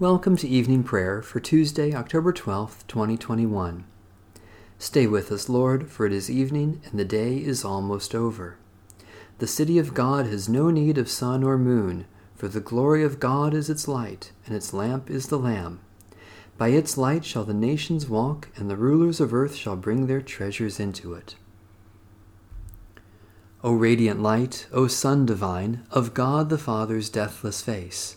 Welcome to evening prayer for Tuesday, October 12th, 2021. Stay with us, Lord, for it is evening and the day is almost over. The city of God has no need of sun or moon, for the glory of God is its light, and its lamp is the Lamb. By its light shall the nations walk, and the rulers of earth shall bring their treasures into it. O radiant light, O Sun divine, of God the Father's deathless face,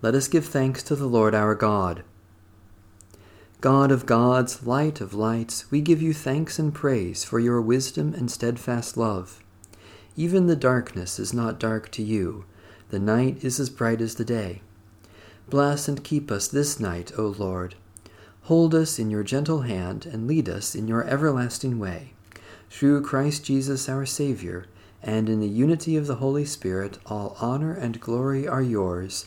Let us give thanks to the Lord our God. God of gods, light of lights, we give you thanks and praise for your wisdom and steadfast love. Even the darkness is not dark to you, the night is as bright as the day. Bless and keep us this night, O Lord. Hold us in your gentle hand and lead us in your everlasting way. Through Christ Jesus our Savior, and in the unity of the Holy Spirit, all honor and glory are yours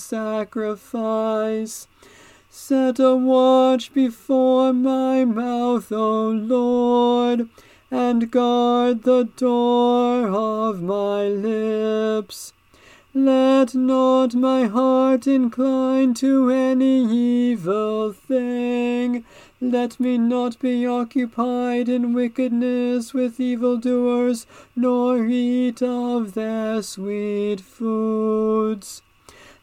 sacrifice. Set a watch before my mouth, O Lord, and guard the door of my lips. Let not my heart incline to any evil thing. Let me not be occupied in wickedness with evildoers, nor eat of their sweet foods.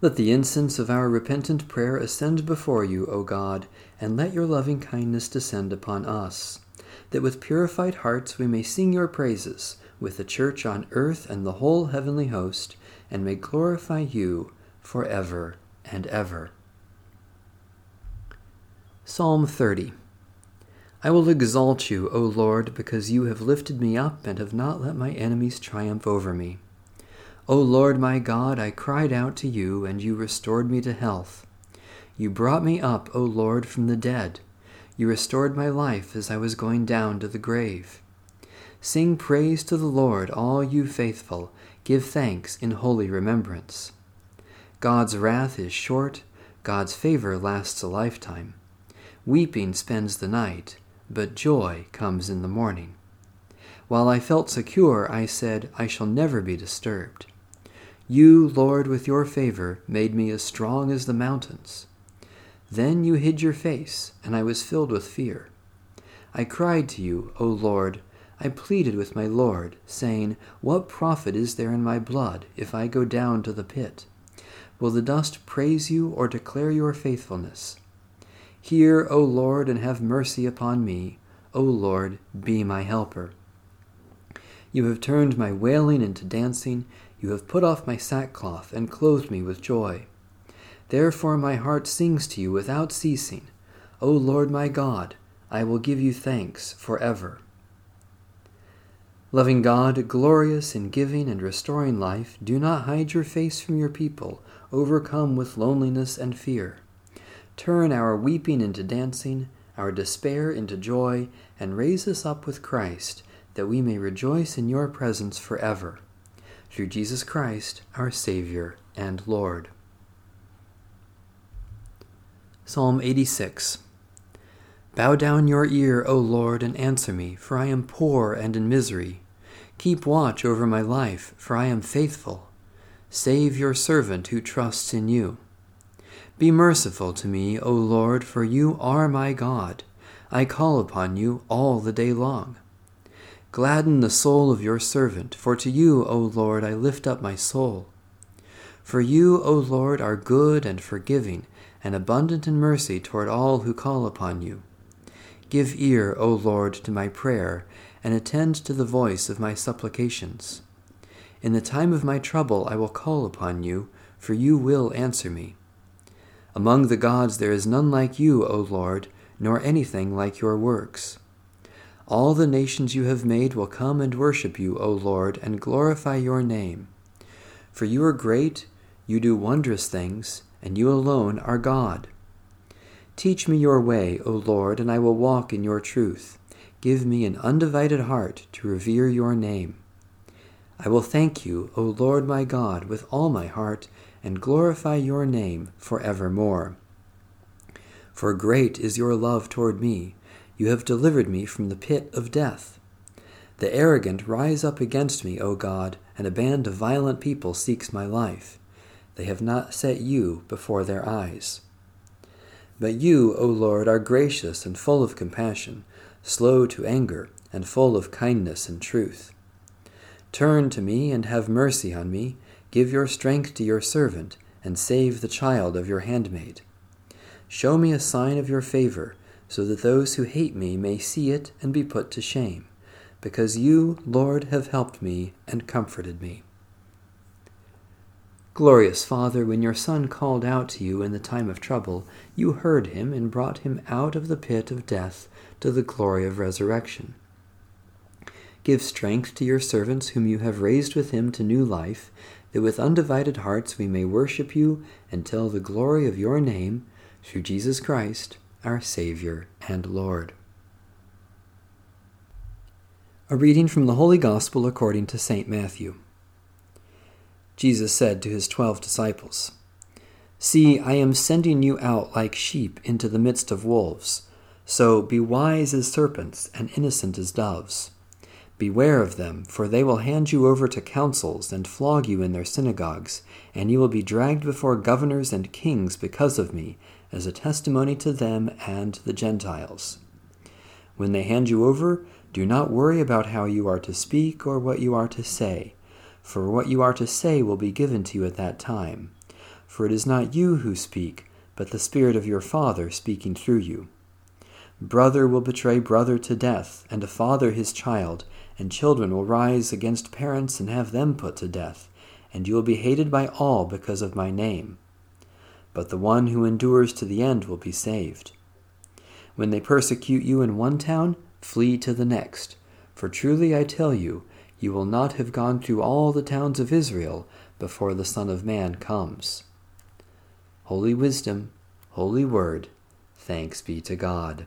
Let the incense of our repentant prayer ascend before you, O God, and let your loving kindness descend upon us, that with purified hearts we may sing your praises with the church on earth and the whole heavenly host, and may glorify you for ever and ever. Psalm 30 I will exalt you, O Lord, because you have lifted me up and have not let my enemies triumph over me. O Lord my God, I cried out to you, and you restored me to health. You brought me up, O Lord, from the dead. You restored my life as I was going down to the grave. Sing praise to the Lord, all you faithful. Give thanks in holy remembrance. God's wrath is short, God's favor lasts a lifetime. Weeping spends the night but joy comes in the morning. While I felt secure, I said, I shall never be disturbed. You, Lord, with your favor, made me as strong as the mountains. Then you hid your face, and I was filled with fear. I cried to you, O Lord. I pleaded with my Lord, saying, What profit is there in my blood if I go down to the pit? Will the dust praise you or declare your faithfulness? Hear, O Lord, and have mercy upon me. O Lord, be my helper. You have turned my wailing into dancing. You have put off my sackcloth and clothed me with joy. Therefore my heart sings to you without ceasing. O Lord my God, I will give you thanks forever. Loving God, glorious in giving and restoring life, do not hide your face from your people, overcome with loneliness and fear. Turn our weeping into dancing, our despair into joy, and raise us up with Christ, that we may rejoice in your presence forever. Through Jesus Christ, our Savior and Lord. Psalm 86 Bow down your ear, O Lord, and answer me, for I am poor and in misery. Keep watch over my life, for I am faithful. Save your servant who trusts in you. Be merciful to me, O Lord, for you are my God. I call upon you all the day long. Gladden the soul of your servant, for to you, O Lord, I lift up my soul. For you, O Lord, are good and forgiving, and abundant in mercy toward all who call upon you. Give ear, O Lord, to my prayer, and attend to the voice of my supplications. In the time of my trouble I will call upon you, for you will answer me. Among the gods there is none like you, O Lord, nor anything like your works. All the nations you have made will come and worship you, O Lord, and glorify your name. For you are great, you do wondrous things, and you alone are God. Teach me your way, O Lord, and I will walk in your truth. Give me an undivided heart to revere your name. I will thank you, O Lord my God, with all my heart, and glorify your name for evermore. For great is your love toward me. You have delivered me from the pit of death. The arrogant rise up against me, O God, and a band of violent people seeks my life. They have not set you before their eyes. But you, O Lord, are gracious and full of compassion, slow to anger, and full of kindness and truth. Turn to me and have mercy on me. Give your strength to your servant, and save the child of your handmaid. Show me a sign of your favor, so that those who hate me may see it and be put to shame, because you, Lord, have helped me and comforted me. Glorious Father, when your Son called out to you in the time of trouble, you heard him and brought him out of the pit of death to the glory of resurrection. Give strength to your servants whom you have raised with him to new life, that with undivided hearts we may worship you and tell the glory of your name through Jesus Christ, our Savior and Lord. A reading from the Holy Gospel according to St. Matthew. Jesus said to his twelve disciples, See, I am sending you out like sheep into the midst of wolves. So be wise as serpents and innocent as doves. Beware of them, for they will hand you over to councils and flog you in their synagogues, and you will be dragged before governors and kings because of me, as a testimony to them and the Gentiles. When they hand you over, do not worry about how you are to speak or what you are to say for what you are to say will be given to you at that time. For it is not you who speak, but the Spirit of your Father speaking through you. Brother will betray brother to death, and a father his child, and children will rise against parents and have them put to death, and you will be hated by all because of my name. But the one who endures to the end will be saved. When they persecute you in one town, flee to the next. For truly I tell you, you will not have gone through all the towns of Israel before the Son of Man comes. Holy Wisdom, Holy Word, thanks be to God.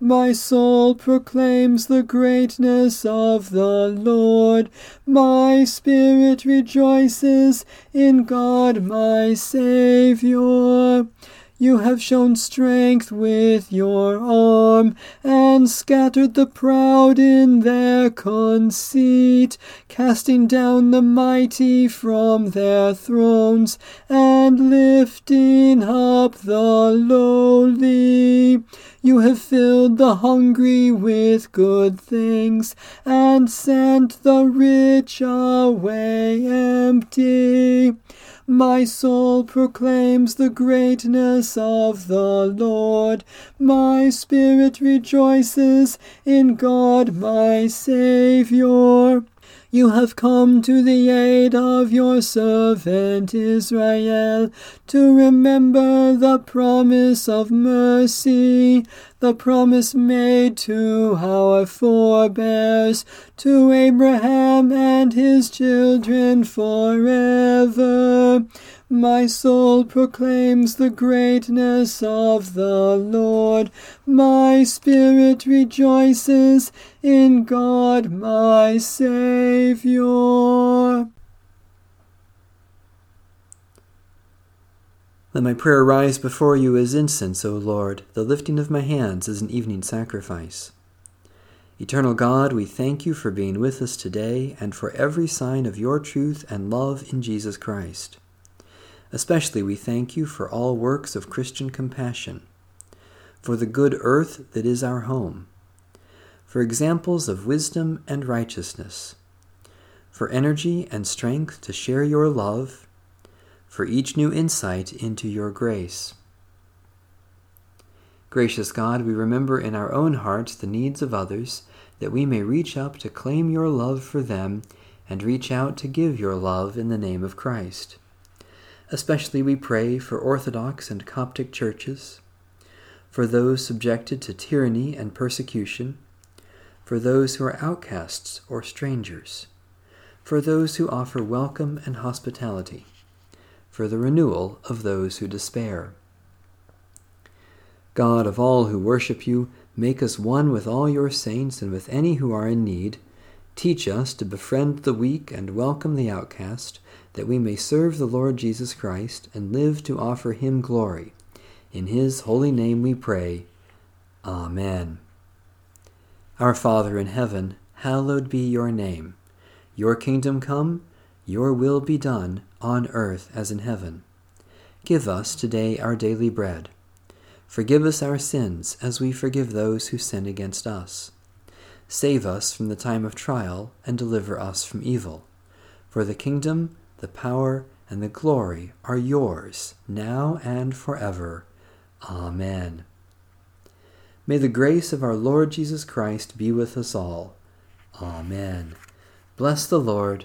My soul proclaims the greatness of the Lord. My spirit rejoices in God my Saviour. You have shown strength with your arm, and scattered the proud in their conceit, casting down the mighty from their thrones, and lifting up the lowly. You have filled the hungry with good things, and sent the rich away empty. My soul proclaims the greatness of the Lord. My spirit rejoices in God my Saviour. You have come to the aid of your servant Israel, to remember the promise of mercy, the promise made to our forebears, to Abraham and his children forever. My soul proclaims the greatness of the Lord. My spirit rejoices in God my Saviour. Let my prayer rise before you as incense, O Lord, the lifting of my hands as an evening sacrifice. Eternal God, we thank you for being with us today and for every sign of your truth and love in Jesus Christ. Especially we thank you for all works of Christian compassion, for the good earth that is our home, for examples of wisdom and righteousness, for energy and strength to share your love, for each new insight into your grace. Gracious God, we remember in our own hearts the needs of others, that we may reach up to claim your love for them and reach out to give your love in the name of Christ. Especially we pray for Orthodox and Coptic churches, for those subjected to tyranny and persecution, for those who are outcasts or strangers, for those who offer welcome and hospitality, for the renewal of those who despair. God of all who worship you, make us one with all your saints and with any who are in need. Teach us to befriend the weak and welcome the outcast that we may serve the Lord Jesus Christ and live to offer him glory. In his holy name we pray. Amen. Our Father in heaven, hallowed be your name. Your kingdom come, your will be done, on earth as in heaven. Give us today our daily bread. Forgive us our sins as we forgive those who sin against us. Save us from the time of trial and deliver us from evil. For the kingdom, the power, and the glory are yours, now and forever. Amen. May the grace of our Lord Jesus Christ be with us all. Amen. Bless the Lord.